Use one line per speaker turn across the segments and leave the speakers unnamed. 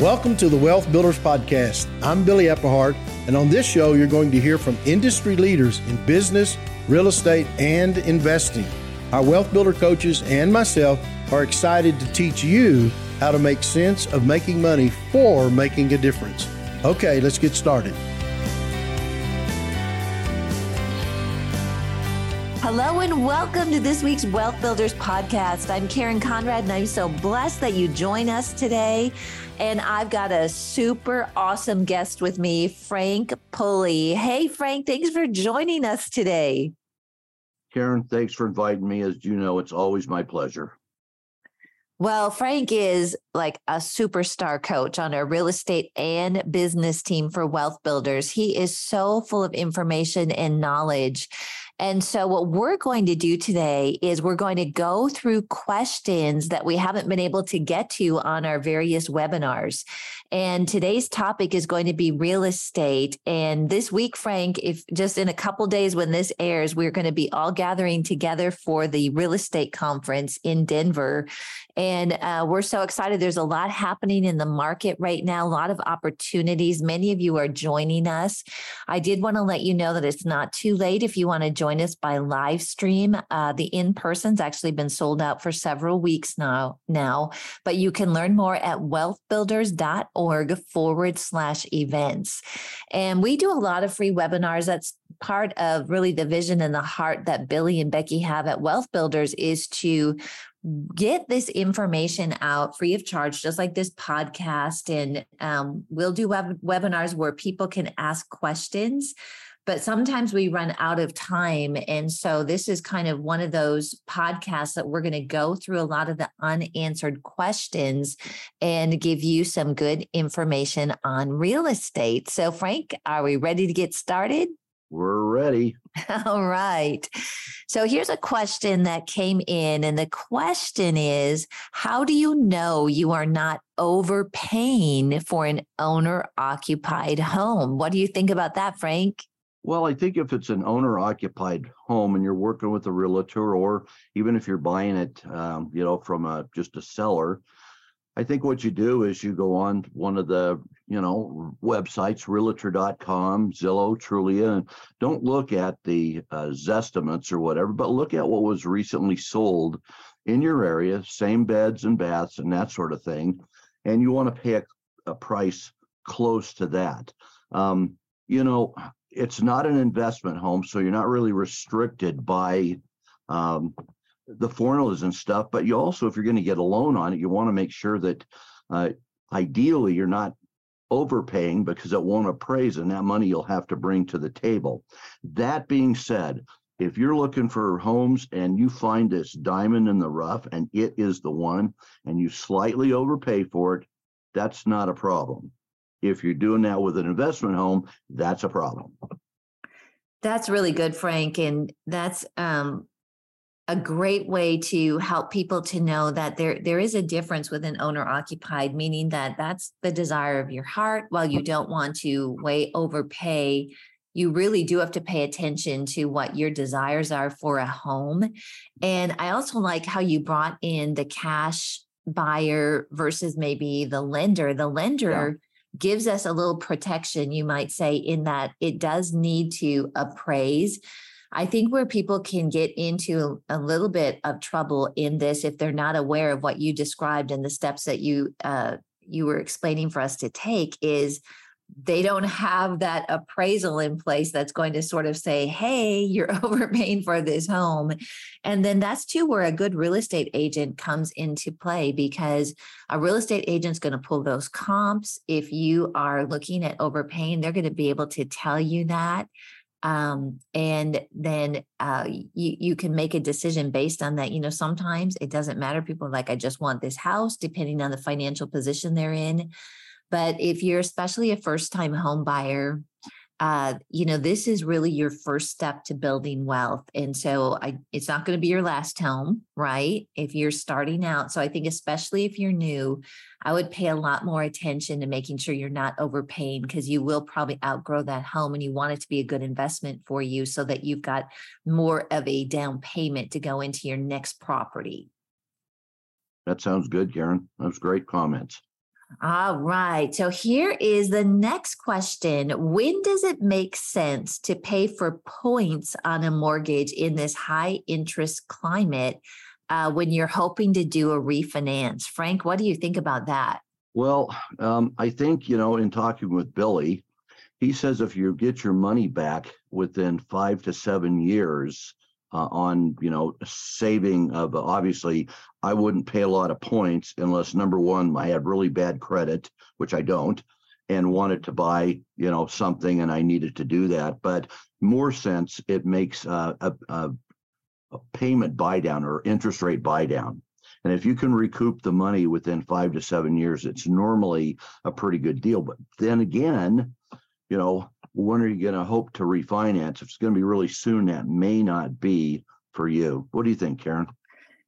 Welcome to the Wealth Builders Podcast. I'm Billy Epperhart, and on this show, you're going to hear from industry leaders in business, real estate, and investing. Our wealth builder coaches and myself are excited to teach you how to make sense of making money for making a difference. Okay, let's get started.
Hello and welcome to this week's Wealth Builders podcast. I'm Karen Conrad and I'm so blessed that you join us today. And I've got a super awesome guest with me, Frank Pulley. Hey, Frank, thanks for joining us today.
Karen, thanks for inviting me. As you know, it's always my pleasure.
Well, Frank is like a superstar coach on our real estate and business team for wealth builders. He is so full of information and knowledge. And so, what we're going to do today is we're going to go through questions that we haven't been able to get to on our various webinars. And today's topic is going to be real estate. And this week, Frank, if just in a couple days when this airs, we're going to be all gathering together for the real estate conference in Denver. And uh, we're so excited. There's a lot happening in the market right now, a lot of opportunities. Many of you are joining us. I did want to let you know that it's not too late if you want to join us by live stream. Uh, the in person's actually been sold out for several weeks now. Now, but you can learn more at wealthbuilders.org forward slash events. And we do a lot of free webinars. That's part of really the vision and the heart that Billy and Becky have at Wealth Builders is to get this information out free of charge, just like this podcast. And um, we'll do web- webinars where people can ask questions but sometimes we run out of time. And so this is kind of one of those podcasts that we're going to go through a lot of the unanswered questions and give you some good information on real estate. So, Frank, are we ready to get started?
We're ready.
All right. So here's a question that came in. And the question is How do you know you are not overpaying for an owner occupied home? What do you think about that, Frank?
Well, I think if it's an owner occupied home and you're working with a realtor, or even if you're buying it, um, you know, from a just a seller, I think what you do is you go on one of the, you know, websites, realtor.com, Zillow, Trulia, and don't look at the uh, Zestimates or whatever, but look at what was recently sold in your area, same beds and baths and that sort of thing. And you want to pay a, a price close to that. Um, you know, it's not an investment home, so you're not really restricted by um, the formulas and stuff. But you also, if you're going to get a loan on it, you want to make sure that uh, ideally you're not overpaying because it won't appraise, and that money you'll have to bring to the table. That being said, if you're looking for homes and you find this diamond in the rough and it is the one, and you slightly overpay for it, that's not a problem. If you're doing that with an investment home, that's a problem.
That's really good, Frank. And that's um, a great way to help people to know that there there is a difference with an owner occupied, meaning that that's the desire of your heart. While you don't want to way overpay, you really do have to pay attention to what your desires are for a home. And I also like how you brought in the cash buyer versus maybe the lender. The lender gives us a little protection, you might say, in that it does need to appraise. I think where people can get into a little bit of trouble in this if they're not aware of what you described and the steps that you uh, you were explaining for us to take is they don't have that appraisal in place that's going to sort of say, hey, you're overpaying for this home. And then that's too where a good real estate agent comes into play because a real estate agent's going to pull those comps. If you are looking at overpaying, they're going to be able to tell you that. Um, and then uh, you, you can make a decision based on that. You know, sometimes it doesn't matter. People like, I just want this house, depending on the financial position they're in. But if you're especially a first time home buyer, uh, you know, this is really your first step to building wealth. And so I, it's not going to be your last home, right? If you're starting out. So I think, especially if you're new, I would pay a lot more attention to making sure you're not overpaying because you will probably outgrow that home and you want it to be a good investment for you so that you've got more of a down payment to go into your next property.
That sounds good, Karen. Those great comments.
All right. So here is the next question. When does it make sense to pay for points on a mortgage in this high interest climate uh, when you're hoping to do a refinance? Frank, what do you think about that?
Well, um, I think, you know, in talking with Billy, he says if you get your money back within five to seven years, uh, on you know saving of obviously I wouldn't pay a lot of points unless number one I had really bad credit, which I don't, and wanted to buy you know something and I needed to do that. But more sense it makes uh, a, a, a payment buy down or interest rate buy down. And if you can recoup the money within five to seven years, it's normally a pretty good deal. But then again, you know, when are you going to hope to refinance? If it's going to be really soon, that may not be for you. What do you think, Karen?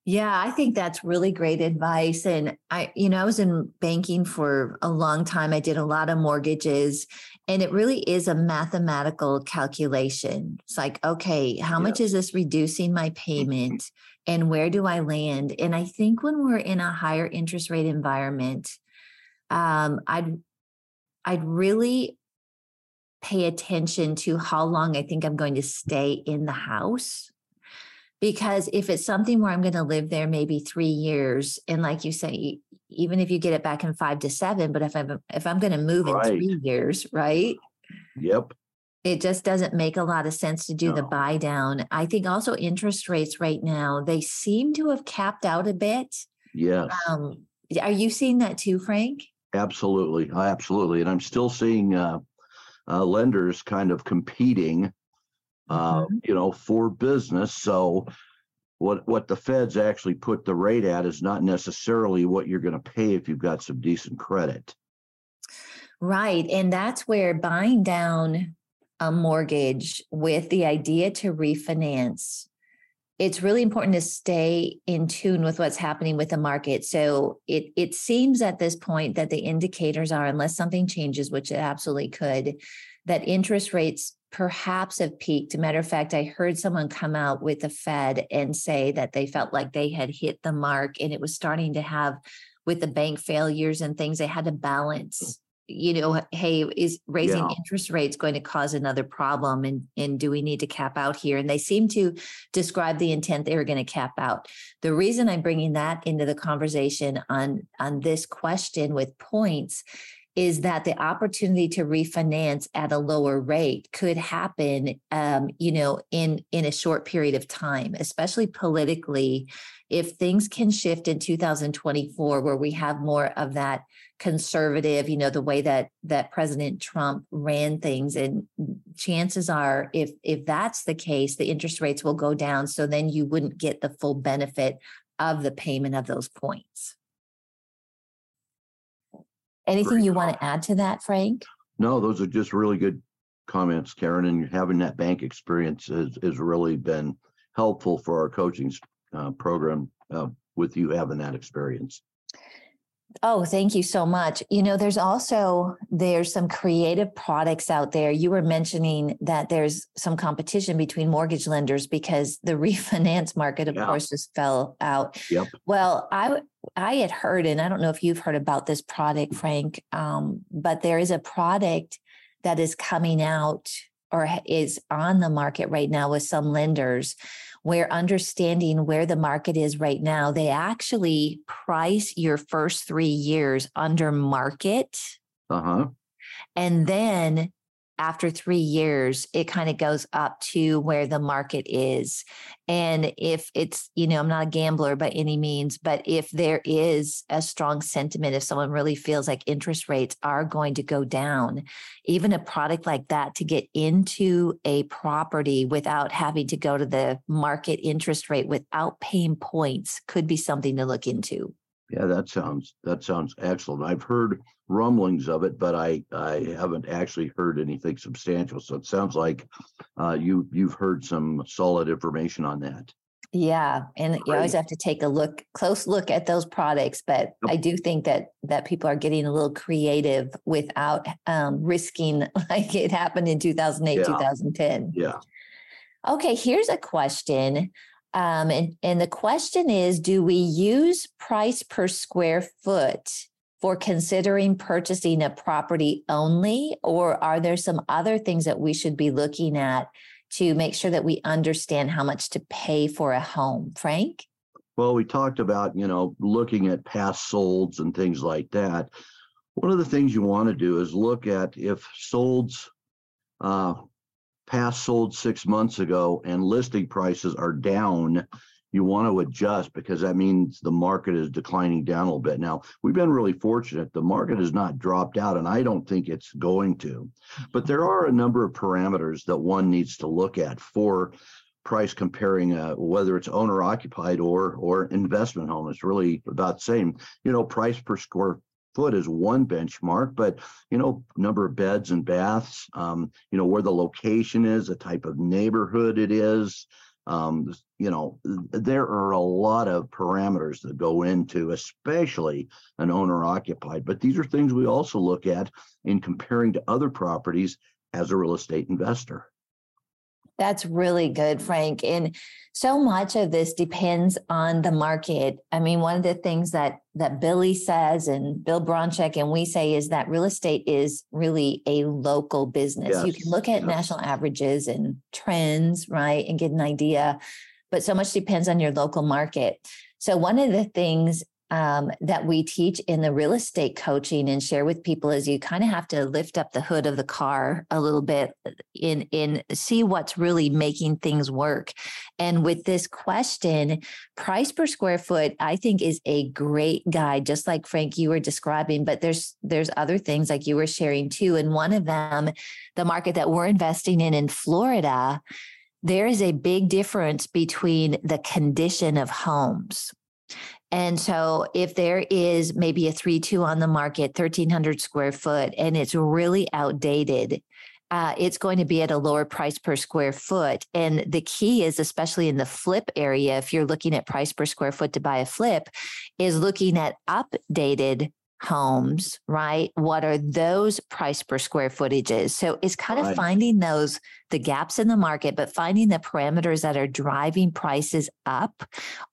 Yeah, I think that's really great advice. And I, you know, I was in banking for a long time. I did a lot of mortgages, and it really is a mathematical calculation. It's like, okay, how yeah. much is this reducing my payment? And where do I land? And I think when we're in a higher interest rate environment, um, I'd I'd really pay attention to how long I think I'm going to stay in the house. Because if it's something where I'm going to live there maybe three years, and like you say, even if you get it back in five to seven, but if I'm if I'm going to move right. in three years, right?
Yep.
It just doesn't make a lot of sense to do no. the buy down. I think also interest rates right now they seem to have capped out a bit.
Yeah.
Um, are you seeing that too, Frank?
Absolutely, absolutely, and I'm still seeing uh, uh, lenders kind of competing, uh, mm-hmm. you know, for business. So what what the feds actually put the rate at is not necessarily what you're going to pay if you've got some decent credit.
Right, and that's where buying down a mortgage with the idea to refinance it's really important to stay in tune with what's happening with the market. So it it seems at this point that the indicators are, unless something changes, which it absolutely could, that interest rates perhaps have peaked. matter of fact, I heard someone come out with the Fed and say that they felt like they had hit the mark and it was starting to have with the bank failures and things, they had to balance you know, hey, is raising yeah. interest rates going to cause another problem? And, and do we need to cap out here? And they seem to describe the intent they were going to cap out. The reason I'm bringing that into the conversation on, on this question with points is that the opportunity to refinance at a lower rate could happen um, you know in in a short period of time especially politically if things can shift in 2024 where we have more of that conservative you know the way that that president trump ran things and chances are if if that's the case the interest rates will go down so then you wouldn't get the full benefit of the payment of those points. Anything you want to add to that frank?
No those are just really good comments karen and having that bank experience has, has really been helpful for our coaching uh, program uh, with you having that experience
Oh, thank you so much. You know, there's also there's some creative products out there. You were mentioning that there's some competition between mortgage lenders because the refinance market, of yeah. course, just fell out.
Yep.
Well, I I had heard, and I don't know if you've heard about this product, Frank, um, but there is a product that is coming out or is on the market right now with some lenders where understanding where the market is right now, they actually price your first three years under market.
Uh-huh.
And then after three years, it kind of goes up to where the market is. And if it's, you know, I'm not a gambler by any means, but if there is a strong sentiment, if someone really feels like interest rates are going to go down, even a product like that to get into a property without having to go to the market interest rate without paying points could be something to look into.
Yeah, that sounds that sounds excellent. I've heard rumblings of it, but I I haven't actually heard anything substantial. So it sounds like uh, you you've heard some solid information on that.
Yeah, and Great. you always have to take a look, close look at those products. But yep. I do think that that people are getting a little creative without um, risking like it happened in 2008, yeah. 2010.
Yeah.
Okay, here's a question. Um, and, and the question is Do we use price per square foot for considering purchasing a property only, or are there some other things that we should be looking at to make sure that we understand how much to pay for a home? Frank?
Well, we talked about, you know, looking at past solds and things like that. One of the things you want to do is look at if solds, uh, past sold six months ago and listing prices are down, you want to adjust because that means the market is declining down a little bit. Now, we've been really fortunate. The market has not dropped out, and I don't think it's going to. But there are a number of parameters that one needs to look at for price comparing uh, whether it's owner occupied or or investment home it's really about the same you know price per square foot is one benchmark but you know number of beds and baths um, you know where the location is the type of neighborhood it is um, you know there are a lot of parameters that go into especially an owner occupied but these are things we also look at in comparing to other properties as a real estate investor
that's really good, Frank. And so much of this depends on the market. I mean, one of the things that that Billy says and Bill Bronchick and we say is that real estate is really a local business. Yes. You can look at yes. national averages and trends, right, and get an idea, but so much depends on your local market. So one of the things um, that we teach in the real estate coaching and share with people is you kind of have to lift up the hood of the car a little bit uh, in in see what's really making things work. And with this question price per square foot i think is a great guide just like frank you were describing but there's there's other things like you were sharing too and one of them the market that we're investing in in florida there is a big difference between the condition of homes and so if there is maybe a 3 2 on the market, 1300 square foot, and it's really outdated, uh, it's going to be at a lower price per square foot. And the key is, especially in the flip area, if you're looking at price per square foot to buy a flip, is looking at updated homes, right? What are those price per square footages? So it's kind right. of finding those the gaps in the market, but finding the parameters that are driving prices up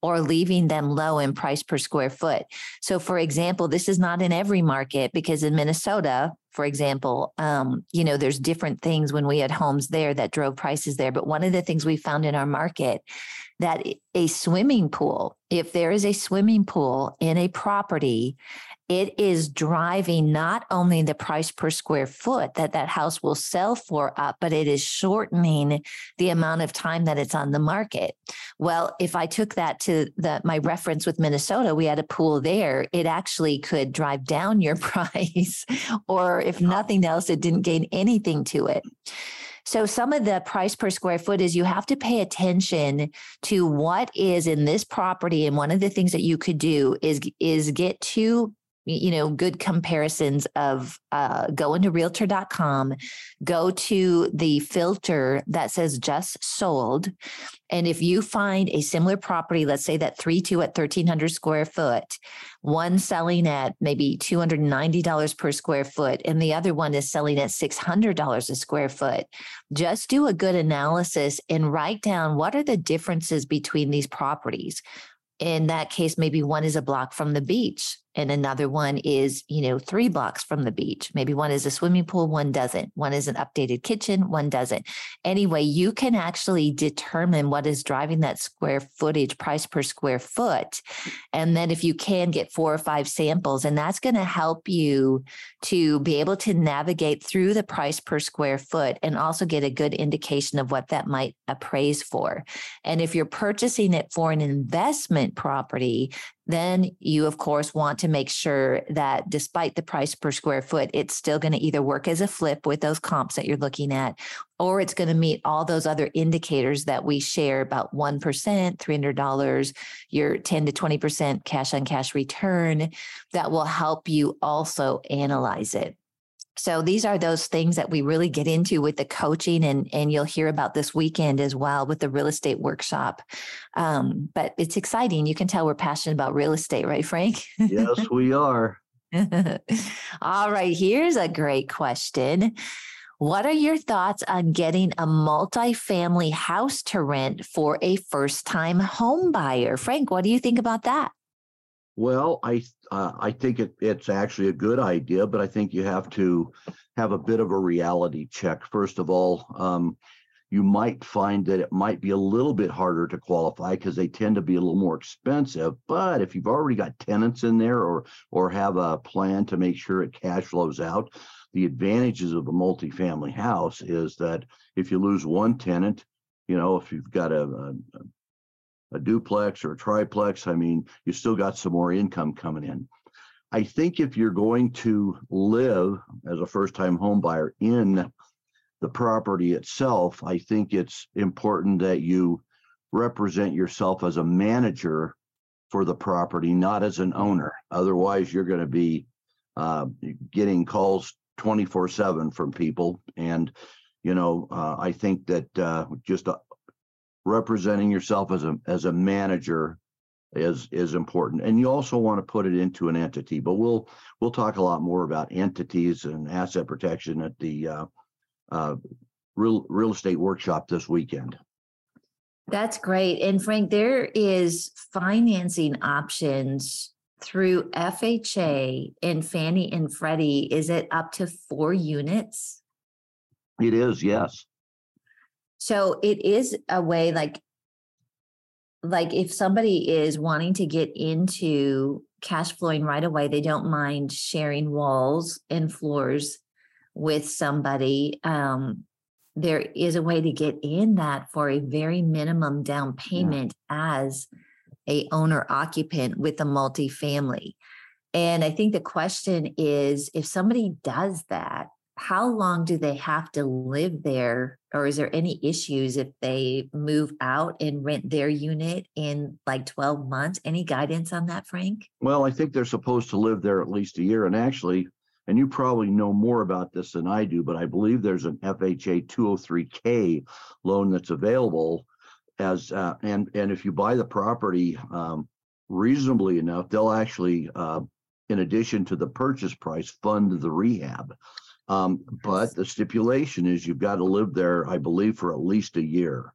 or leaving them low in price per square foot. So for example, this is not in every market because in Minnesota, for example, um, you know, there's different things when we had homes there that drove prices there. But one of the things we found in our market that a swimming pool, if there is a swimming pool in a property it is driving not only the price per square foot that that house will sell for up, but it is shortening the amount of time that it's on the market. Well, if I took that to the my reference with Minnesota, we had a pool there. It actually could drive down your price, or if nothing else, it didn't gain anything to it. So some of the price per square foot is you have to pay attention to what is in this property. And one of the things that you could do is is get two you know good comparisons of uh, go into realtor.com go to the filter that says just sold and if you find a similar property let's say that 3-2 at 1300 square foot one selling at maybe $290 per square foot and the other one is selling at $600 a square foot just do a good analysis and write down what are the differences between these properties. In that case maybe one is a block from the beach and another one is you know three blocks from the beach. Maybe one is a swimming pool one doesn't. One is an updated kitchen one doesn't. Anyway you can actually determine what is driving that square footage price per square foot and then if you can get four or five samples and that's going to help you to be able to navigate through the price per square foot and also get a good indication of what that might appraise for. And if you're purchasing it for an investment property then you, of course, want to make sure that despite the price per square foot, it's still going to either work as a flip with those comps that you're looking at, or it's going to meet all those other indicators that we share about 1%, $300, your 10 to 20% cash on cash return that will help you also analyze it. So these are those things that we really get into with the coaching, and and you'll hear about this weekend as well with the real estate workshop. Um, but it's exciting. You can tell we're passionate about real estate, right, Frank?
yes, we are.
All right, here's a great question. What are your thoughts on getting a multi-family house to rent for a first-time home buyer? Frank, what do you think about that?
Well, I uh, I think it, it's actually a good idea, but I think you have to have a bit of a reality check. First of all, um, you might find that it might be a little bit harder to qualify because they tend to be a little more expensive. But if you've already got tenants in there or or have a plan to make sure it cash flows out, the advantages of a multifamily house is that if you lose one tenant, you know, if you've got a, a, a duplex or a triplex, I mean, you still got some more income coming in. I think if you're going to live as a first time home buyer in the property itself, I think it's important that you represent yourself as a manager for the property, not as an owner. Otherwise, you're going to be uh, getting calls 24 7 from people. And, you know, uh, I think that uh, just uh, representing yourself as a as a manager is is important and you also want to put it into an entity but we'll we'll talk a lot more about entities and asset protection at the uh, uh, real real estate workshop this weekend.
That's great. And Frank, there is financing options through FHA and Fannie and Freddie. Is it up to four units?
It is, yes.
So it is a way like like if somebody is wanting to get into cash flowing right away, they don't mind sharing walls and floors with somebody, um, there is a way to get in that for a very minimum down payment yeah. as a owner occupant with a multifamily. And I think the question is if somebody does that, how long do they have to live there? Or is there any issues if they move out and rent their unit in like 12 months? Any guidance on that, Frank?
Well, I think they're supposed to live there at least a year. And actually, and you probably know more about this than I do, but I believe there's an FHA 203K loan that's available as uh, and and if you buy the property um, reasonably enough, they'll actually, uh, in addition to the purchase price, fund the rehab. Um, but the stipulation is you've got to live there, I believe, for at least a year.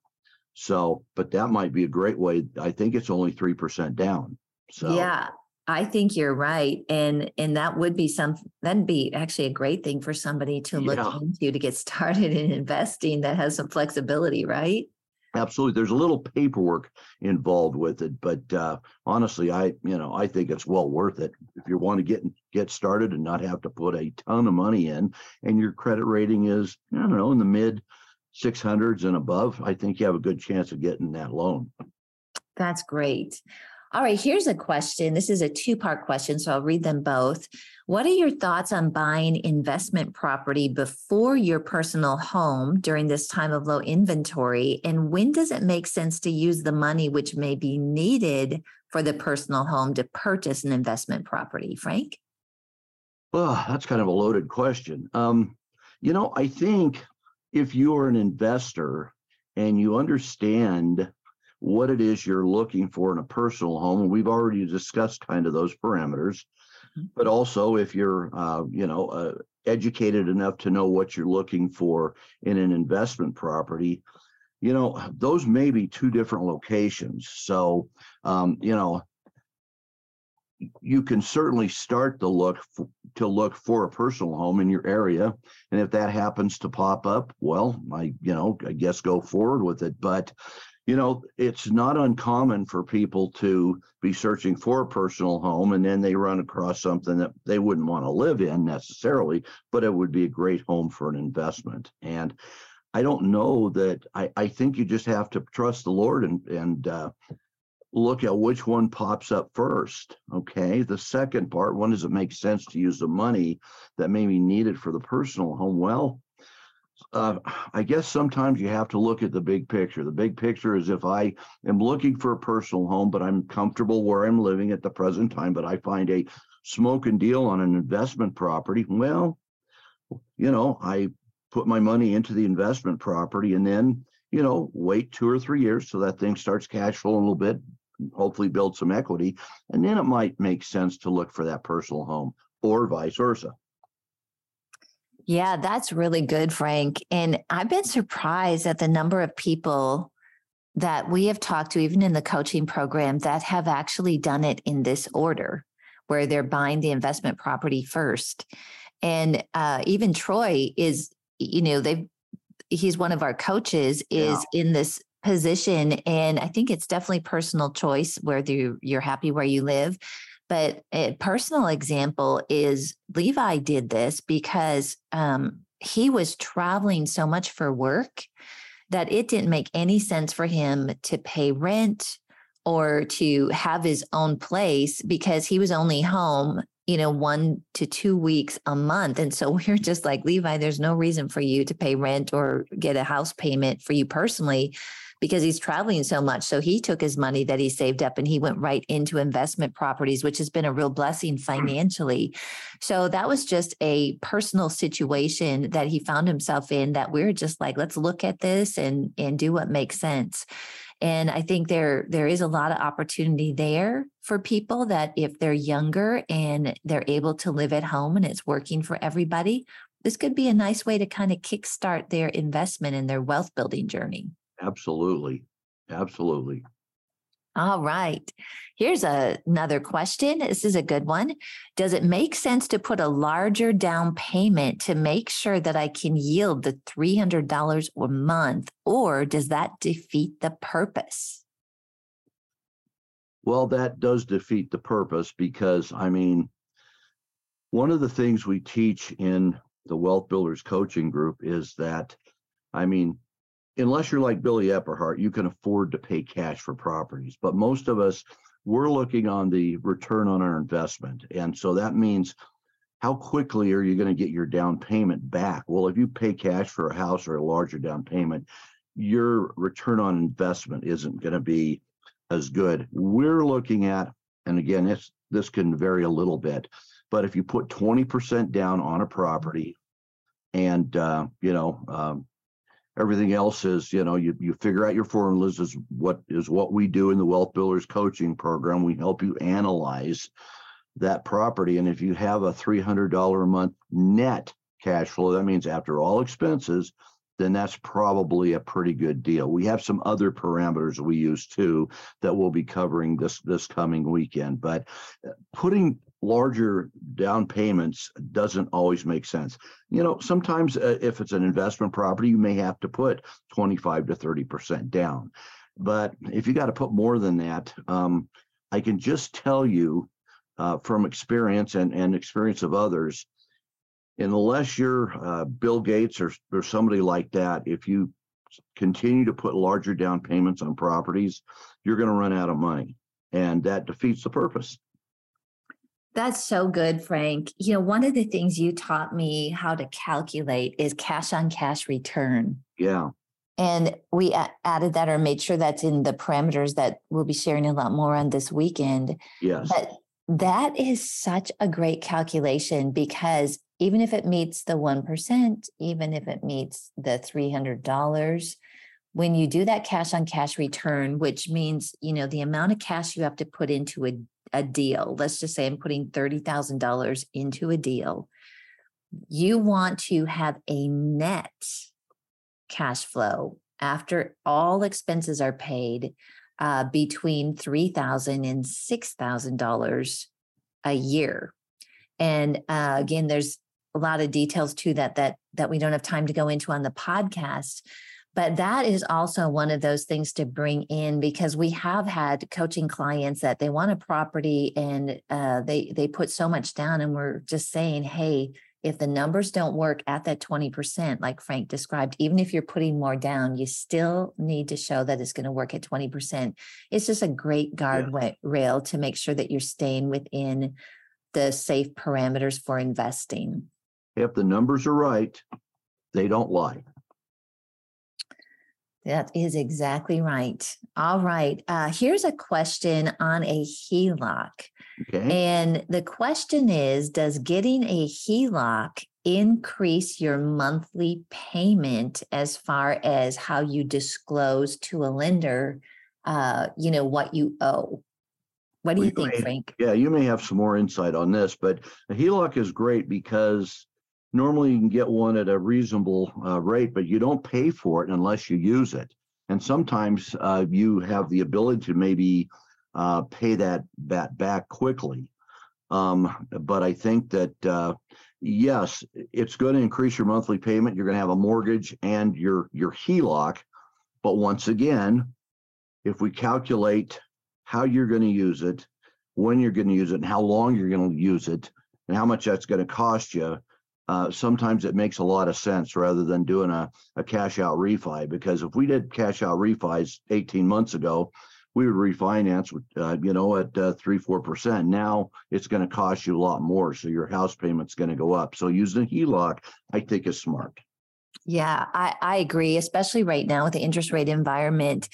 So, but that might be a great way. I think it's only three percent down. So
yeah, I think you're right. And and that would be some that'd be actually a great thing for somebody to look yeah. into to get started in investing that has some flexibility, right?
Absolutely. There's a little paperwork involved with it, but uh, honestly, I you know I think it's well worth it if you want to get get started and not have to put a ton of money in, and your credit rating is I don't know in the mid 600s and above. I think you have a good chance of getting that loan.
That's great. All right, here's a question. This is a two part question, so I'll read them both. What are your thoughts on buying investment property before your personal home during this time of low inventory? And when does it make sense to use the money which may be needed for the personal home to purchase an investment property? Frank?
Well, that's kind of a loaded question. Um, you know, I think if you're an investor and you understand what it is you're looking for in a personal home. And we've already discussed kind of those parameters. Mm-hmm. But also, if you're, uh, you know, uh, educated enough to know what you're looking for in an investment property, you know, those may be two different locations. So, um, you know, you can certainly start to look for, to look for a personal home in your area and if that happens to pop up well i you know i guess go forward with it but you know, it's not uncommon for people to be searching for a personal home and then they run across something that they wouldn't want to live in necessarily, but it would be a great home for an investment. And I don't know that I, I think you just have to trust the Lord and, and, uh, look at which one pops up first. Okay. The second part, when does it make sense to use the money that may be needed for the personal home? Well, uh, I guess sometimes you have to look at the big picture. The big picture is if I am looking for a personal home, but I'm comfortable where I'm living at the present time, but I find a smoking deal on an investment property, well, you know, I put my money into the investment property and then, you know, wait two or three years so that thing starts cash flowing a little bit, hopefully build some equity. And then it might make sense to look for that personal home or vice versa.
Yeah, that's really good, Frank. And I've been surprised at the number of people that we have talked to, even in the coaching program, that have actually done it in this order, where they're buying the investment property first. And uh, even Troy is, you know, they've he's one of our coaches is yeah. in this position and i think it's definitely personal choice whether you're happy where you live but a personal example is levi did this because um, he was traveling so much for work that it didn't make any sense for him to pay rent or to have his own place because he was only home you know, one to two weeks a month. And so we're just like, Levi, there's no reason for you to pay rent or get a house payment for you personally because he's traveling so much. So he took his money that he saved up and he went right into investment properties, which has been a real blessing financially. So that was just a personal situation that he found himself in that we're just like, let's look at this and and do what makes sense. And I think there there is a lot of opportunity there for people that if they're younger and they're able to live at home and it's working for everybody, this could be a nice way to kind of kickstart their investment and their wealth building journey.
Absolutely. Absolutely.
All right. Here's a, another question. This is a good one. Does it make sense to put a larger down payment to make sure that I can yield the $300 a month, or does that defeat the purpose?
Well, that does defeat the purpose because, I mean, one of the things we teach in the Wealth Builders coaching group is that, I mean, unless you're like Billy Epperhart, you can afford to pay cash for properties. But most of us, we're looking on the return on our investment. And so that means how quickly are you going to get your down payment back? Well, if you pay cash for a house or a larger down payment, your return on investment isn't going to be as good. We're looking at, and again, this this can vary a little bit, but if you put 20% down on a property and uh, you know um, everything else is you know you, you figure out your formulas is what is what we do in the wealth builders coaching program. We help you analyze that property. And if you have a $300 a month net cash flow that means after all expenses then that's probably a pretty good deal. We have some other parameters we use too that we'll be covering this this coming weekend but uh, putting larger down payments doesn't always make sense. You know, sometimes uh, if it's an investment property, you may have to put 25 to 30% down. But if you got to put more than that, um, I can just tell you uh, from experience and, and experience of others, unless you're uh, Bill Gates or, or somebody like that, if you continue to put larger down payments on properties, you're going to run out of money. And that defeats the purpose.
That's so good, Frank. You know, one of the things you taught me how to calculate is cash on cash return.
Yeah.
And we added that or made sure that's in the parameters that we'll be sharing a lot more on this weekend.
Yes.
But that is such a great calculation because even if it meets the 1%, even if it meets the $300, when you do that cash on cash return, which means, you know, the amount of cash you have to put into a a deal, let's just say I'm putting $30,000 into a deal, you want to have a net cash flow after all expenses are paid uh, between $3,000 and $6,000 a year. And uh, again, there's a lot of details to that that that we don't have time to go into on the podcast but that is also one of those things to bring in because we have had coaching clients that they want a property and uh, they they put so much down, and we're just saying, hey, if the numbers don't work at that 20%, like Frank described, even if you're putting more down, you still need to show that it's going to work at 20%. It's just a great guardrail yeah. to make sure that you're staying within the safe parameters for investing.
If the numbers are right, they don't lie.
That is exactly right. All right. Uh, here's a question on a HELOC. Okay. And the question is Does getting a HELOC increase your monthly payment as far as how you disclose to a lender, uh, you know, what you owe? What do well, you think,
may,
Frank?
Yeah, you may have some more insight on this, but a HELOC is great because normally you can get one at a reasonable uh, rate, but you don't pay for it unless you use it. and sometimes uh, you have the ability to maybe uh, pay that that back quickly. Um, but I think that uh, yes, it's going to increase your monthly payment. You're going to have a mortgage and your your HELOC. But once again, if we calculate how you're going to use it, when you're going to use it, and how long you're going to use it, and how much that's going to cost you, uh, sometimes it makes a lot of sense rather than doing a, a cash out refi. Because if we did cash out refis 18 months ago, we would refinance, uh, you know, at uh, three, four percent. Now it's going to cost you a lot more, so your house payment's going to go up. So using a HELOC, I think, is smart.
Yeah, I, I agree, especially right now with the interest rate environment.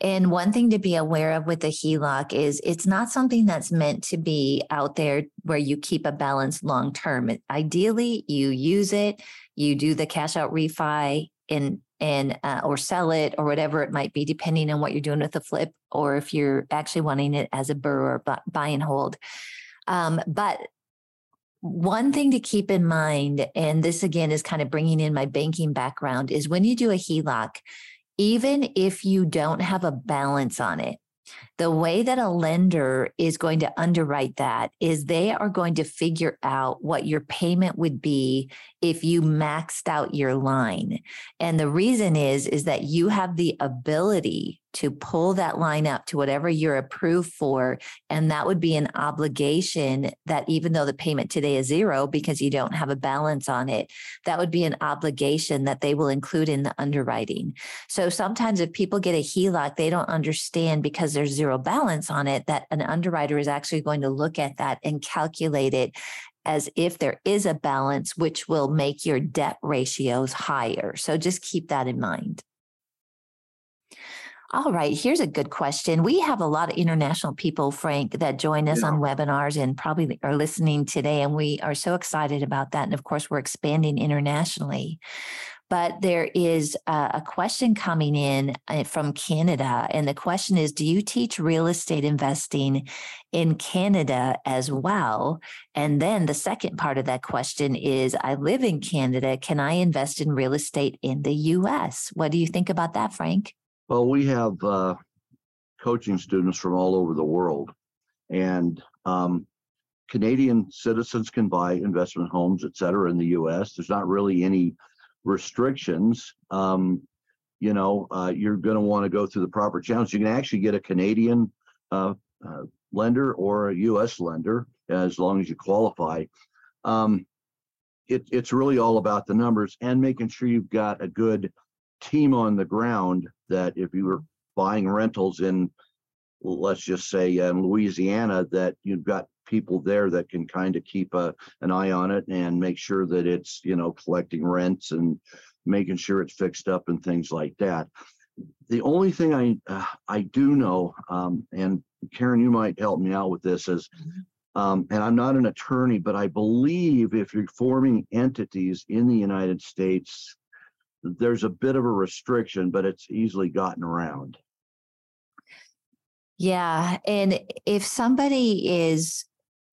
And one thing to be aware of with the HELOC is it's not something that's meant to be out there where you keep a balance long term. Ideally, you use it, you do the cash out refi in and uh, or sell it or whatever it might be, depending on what you're doing with the flip, or if you're actually wanting it as a BRRRR or buy and hold. Um, but one thing to keep in mind, and this again is kind of bringing in my banking background, is when you do a HELOC, even if you don't have a balance on it, the way that a lender is going to underwrite that is they are going to figure out what your payment would be if you maxed out your line. And the reason is is that you have the ability to pull that line up to whatever you're approved for. And that would be an obligation that even though the payment today is zero because you don't have a balance on it, that would be an obligation that they will include in the underwriting. So sometimes if people get a HELOC, they don't understand because there's zero balance on it that an underwriter is actually going to look at that and calculate it as if there is a balance, which will make your debt ratios higher. So just keep that in mind. All right, here's a good question. We have a lot of international people, Frank, that join us yeah. on webinars and probably are listening today, and we are so excited about that. And of course, we're expanding internationally. But there is a question coming in uh, from Canada, and the question is Do you teach real estate investing in Canada as well? And then the second part of that question is I live in Canada. Can I invest in real estate in the US? What do you think about that, Frank?
Well, we have uh, coaching students from all over the world, and um, Canadian citizens can buy investment homes, et cetera, in the U.S. There's not really any restrictions. Um, you know, uh, you're going to want to go through the proper channels. You can actually get a Canadian uh, uh, lender or a U.S. lender as long as you qualify. Um, it, it's really all about the numbers and making sure you've got a good team on the ground that if you were buying rentals in let's just say in Louisiana that you've got people there that can kind of keep a, an eye on it and make sure that it's you know collecting rents and making sure it's fixed up and things like that the only thing i uh, i do know um, and karen you might help me out with this is mm-hmm. um, and i'm not an attorney but i believe if you're forming entities in the united states there's a bit of a restriction, but it's easily gotten around.
Yeah. And if somebody is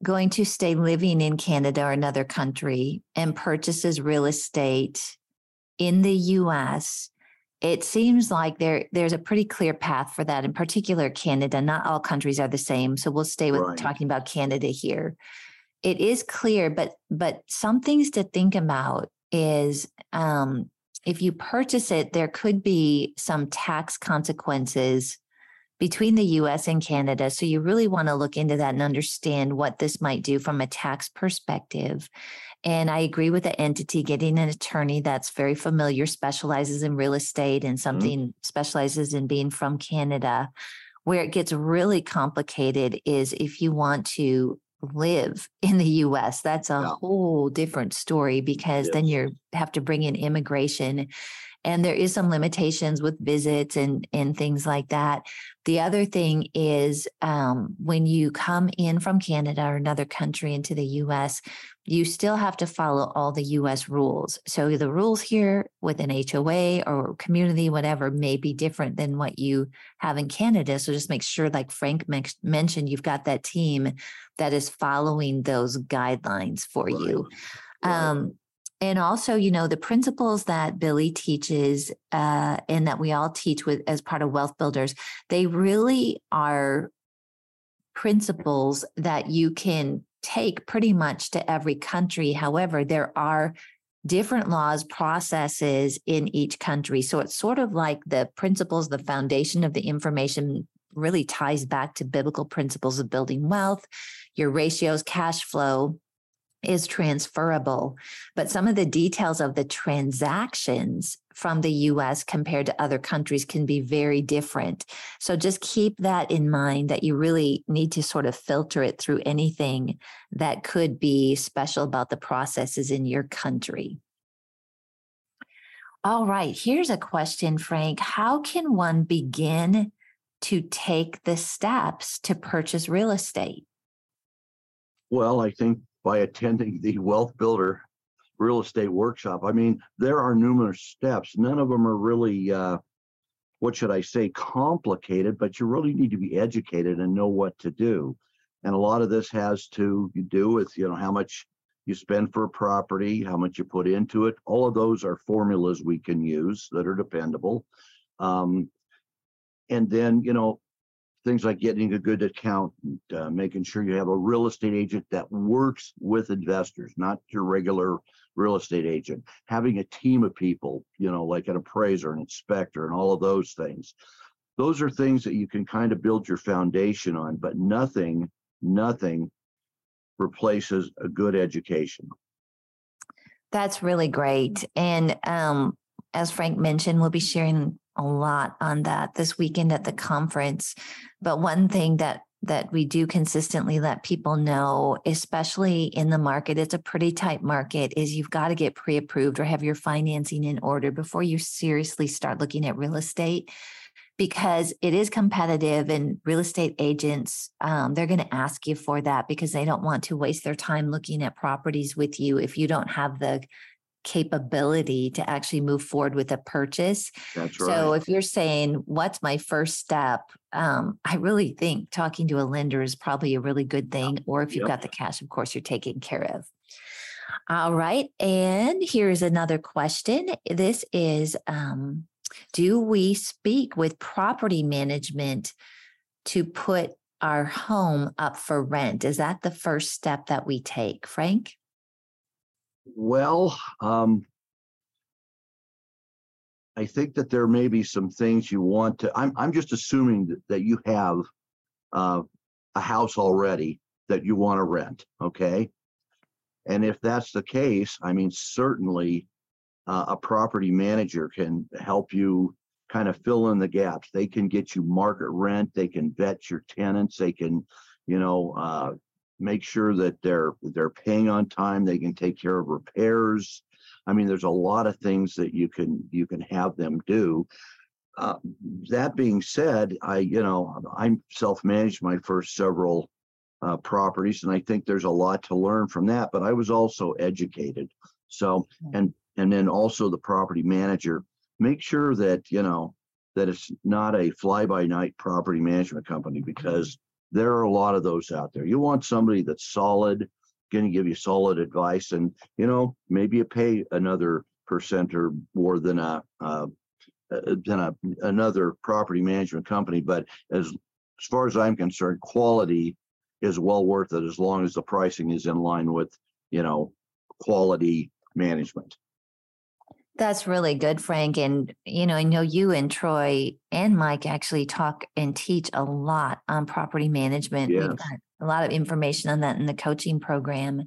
going to stay living in Canada or another country and purchases real estate in the US, it seems like there there's a pretty clear path for that in particular canada not all countries are the same so we'll stay with right. talking about canada here it is clear but but some things to think about is um, if you purchase it, there could be some tax consequences between the US and Canada. So you really want to look into that and understand what this might do from a tax perspective. And I agree with the entity getting an attorney that's very familiar, specializes in real estate and mm-hmm. something mm-hmm. specializes in being from Canada. Where it gets really complicated is if you want to live in the US. That's a yeah. whole different story because yes. then you have to bring in immigration and there is some limitations with visits and and things like that the other thing is um, when you come in from canada or another country into the us you still have to follow all the us rules so the rules here with an hoa or community whatever may be different than what you have in canada so just make sure like frank mentioned you've got that team that is following those guidelines for right. you right. um, and also you know the principles that billy teaches uh, and that we all teach with as part of wealth builders they really are principles that you can take pretty much to every country. However there are different laws processes in each country. So it's sort of like the principles the foundation of the information really ties back to biblical principles of building wealth your ratios cash flow is transferable, but some of the details of the transactions from the US compared to other countries can be very different. So just keep that in mind that you really need to sort of filter it through anything that could be special about the processes in your country. All right, here's a question, Frank. How can one begin to take the steps to purchase real estate?
Well, I think by attending the Wealth Builder Real Estate Workshop. I mean, there are numerous steps. None of them are really, uh, what should I say, complicated, but you really need to be educated and know what to do. And a lot of this has to do with, you know, how much you spend for a property, how much you put into it. All of those are formulas we can use that are dependable. Um, and then, you know, things like getting a good accountant, uh, making sure you have a real estate agent that works with investors, not your regular real estate agent, having a team of people, you know, like an appraiser, an inspector, and all of those things. Those are things that you can kind of build your foundation on, but nothing, nothing replaces a good education.
That's really great. And um, as Frank mentioned, we'll be sharing a lot on that this weekend at the conference. But one thing that that we do consistently let people know, especially in the market, it's a pretty tight market, is you've got to get pre approved or have your financing in order before you seriously start looking at real estate because it is competitive and real estate agents um, they're going to ask you for that because they don't want to waste their time looking at properties with you if you don't have the capability to actually move forward with a purchase.
That's right.
So if you're saying, what's my first step? Um, I really think talking to a lender is probably a really good thing. Or if you've yep. got the cash, of course, you're taken care of. All right. And here's another question. This is um, Do we speak with property management to put our home up for rent? Is that the first step that we take, Frank?
Well, um, I think that there may be some things you want to. I'm I'm just assuming that, that you have uh, a house already that you want to rent. Okay, and if that's the case, I mean certainly uh, a property manager can help you kind of fill in the gaps. They can get you market rent. They can vet your tenants. They can, you know, uh, make sure that they're they're paying on time they can take care of repairs. I mean there's a lot of things that you can you can have them do. Uh, that being said i you know i'm self-managed my first several uh, properties and i think there's a lot to learn from that but i was also educated. So and and then also the property manager. Make sure that you know that it's not a fly-by-night property management company because there are a lot of those out there. You want somebody that's solid, going to give you solid advice, and you know maybe you pay another percent or more than a uh, than a another property management company. But as as far as I'm concerned, quality is well worth it as long as the pricing is in line with you know quality management.
That's really good, Frank. And, you know, I know you and Troy and Mike actually talk and teach a lot on property management.
Yes.
We've got a lot of information on that in the coaching program.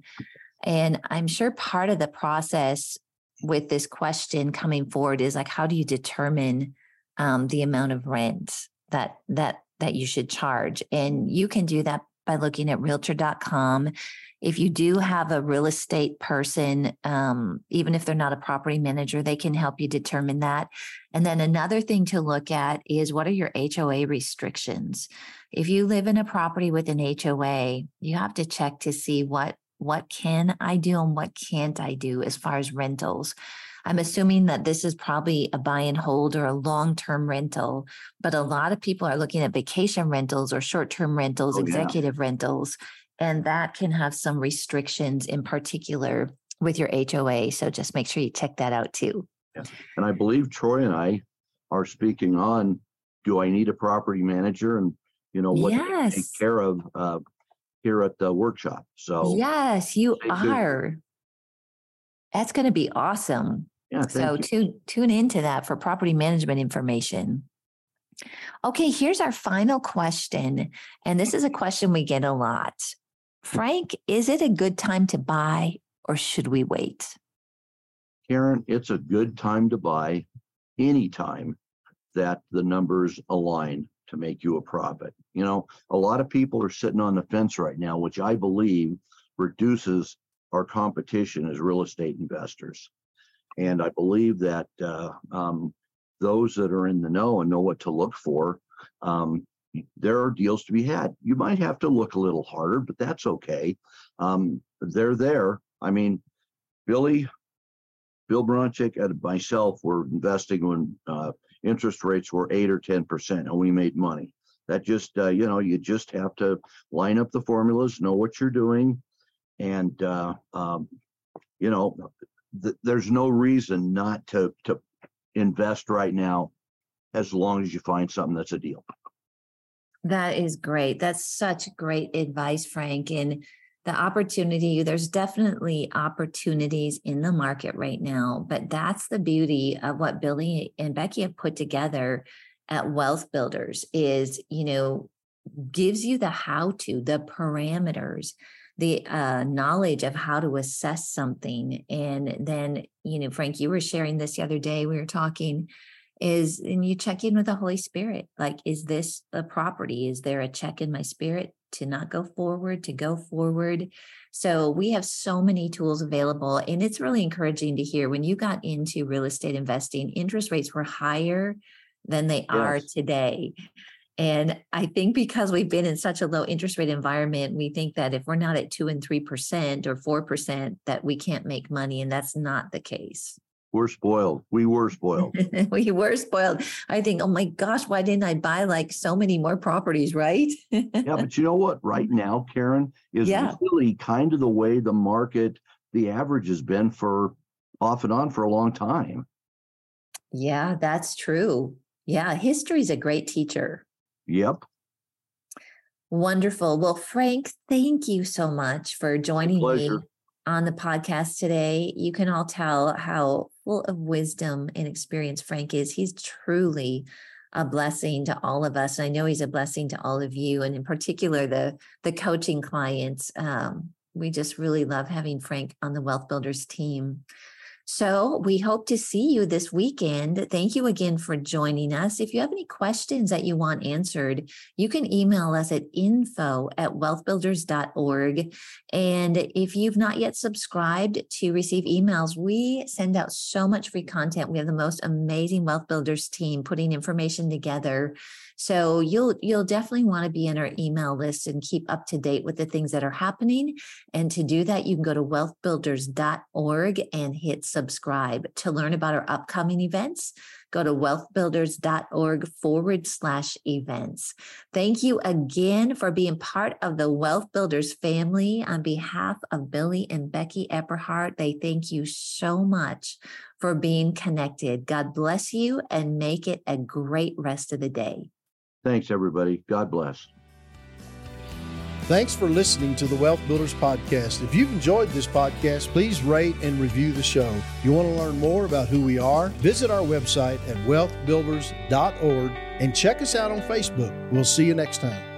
And I'm sure part of the process with this question coming forward is like, how do you determine um, the amount of rent that that that you should charge? And you can do that by looking at realtor.com if you do have a real estate person, um, even if they're not a property manager, they can help you determine that. And then another thing to look at is what are your HOA restrictions? If you live in a property with an HOA, you have to check to see what what can I do and what can't I do as far as rentals. I'm assuming that this is probably a buy and hold or a long term rental, but a lot of people are looking at vacation rentals or short term rentals, oh, executive yeah. rentals and that can have some restrictions in particular with your HOA. So just make sure you check that out too.
And I believe Troy and I are speaking on do I need a property manager and you know what yes. take care of uh, here at the workshop. So
yes, you are. That's going to be awesome.
Yeah.
So tune tune into that for property management information. Okay, here's our final question. And this is a question we get a lot. Frank, is it a good time to buy or should we wait?
Karen, it's a good time to buy anytime that the numbers align to make you a profit. You know, a lot of people are sitting on the fence right now, which I believe reduces our competition as real estate investors. And I believe that uh, um, those that are in the know and know what to look for, um, there are deals to be had. You might have to look a little harder, but that's okay. Um, they're there. I mean, Billy, Bill Bronchick, and myself were investing when uh, interest rates were eight or ten percent, and we made money. That just uh, you know you just have to line up the formulas, know what you're doing, and uh, um, you know th- there's no reason not to to invest right now, as long as you find something that's a deal.
That is great. That's such great advice, Frank. And the opportunity, there's definitely opportunities in the market right now, but that's the beauty of what Billy and Becky have put together at Wealth Builders is, you know, gives you the how to, the parameters, the uh, knowledge of how to assess something. And then, you know, Frank, you were sharing this the other day. We were talking is and you check in with the holy spirit like is this a property is there a check in my spirit to not go forward to go forward so we have so many tools available and it's really encouraging to hear when you got into real estate investing interest rates were higher than they yes. are today and I think because we've been in such a low interest rate environment, we think that if we're not at two and 3% or 4%, that we can't make money. And that's not the case.
We're spoiled. We were spoiled.
we were spoiled. I think, oh my gosh, why didn't I buy like so many more properties, right?
yeah, but you know what? Right now, Karen, is yeah. really kind of the way the market, the average has been for off and on for a long time.
Yeah, that's true. Yeah, history's a great teacher.
Yep.
Wonderful. Well, Frank, thank you so much for joining me on the podcast today. You can all tell how full of wisdom and experience Frank is. He's truly a blessing to all of us. And I know he's a blessing to all of you, and in particular the the coaching clients. Um, we just really love having Frank on the Wealth Builders team. So we hope to see you this weekend. Thank you again for joining us. If you have any questions that you want answered, you can email us at info at wealthbuilders.org. And if you've not yet subscribed to receive emails, we send out so much free content. We have the most amazing Wealth Builders team putting information together so you'll you'll definitely want to be in our email list and keep up to date with the things that are happening. And to do that, you can go to wealthbuilders.org and hit subscribe to learn about our upcoming events. Go to wealthbuilders.org forward slash events. Thank you again for being part of the Wealth Builders family. On behalf of Billy and Becky Epperhart, they thank you so much for being connected. God bless you and make it a great rest of the day.
Thanks, everybody. God bless.
Thanks for listening to the Wealth Builders Podcast. If you've enjoyed this podcast, please rate and review the show. You want to learn more about who we are, visit our website at wealthbuilders.org and check us out on Facebook. We'll see you next time.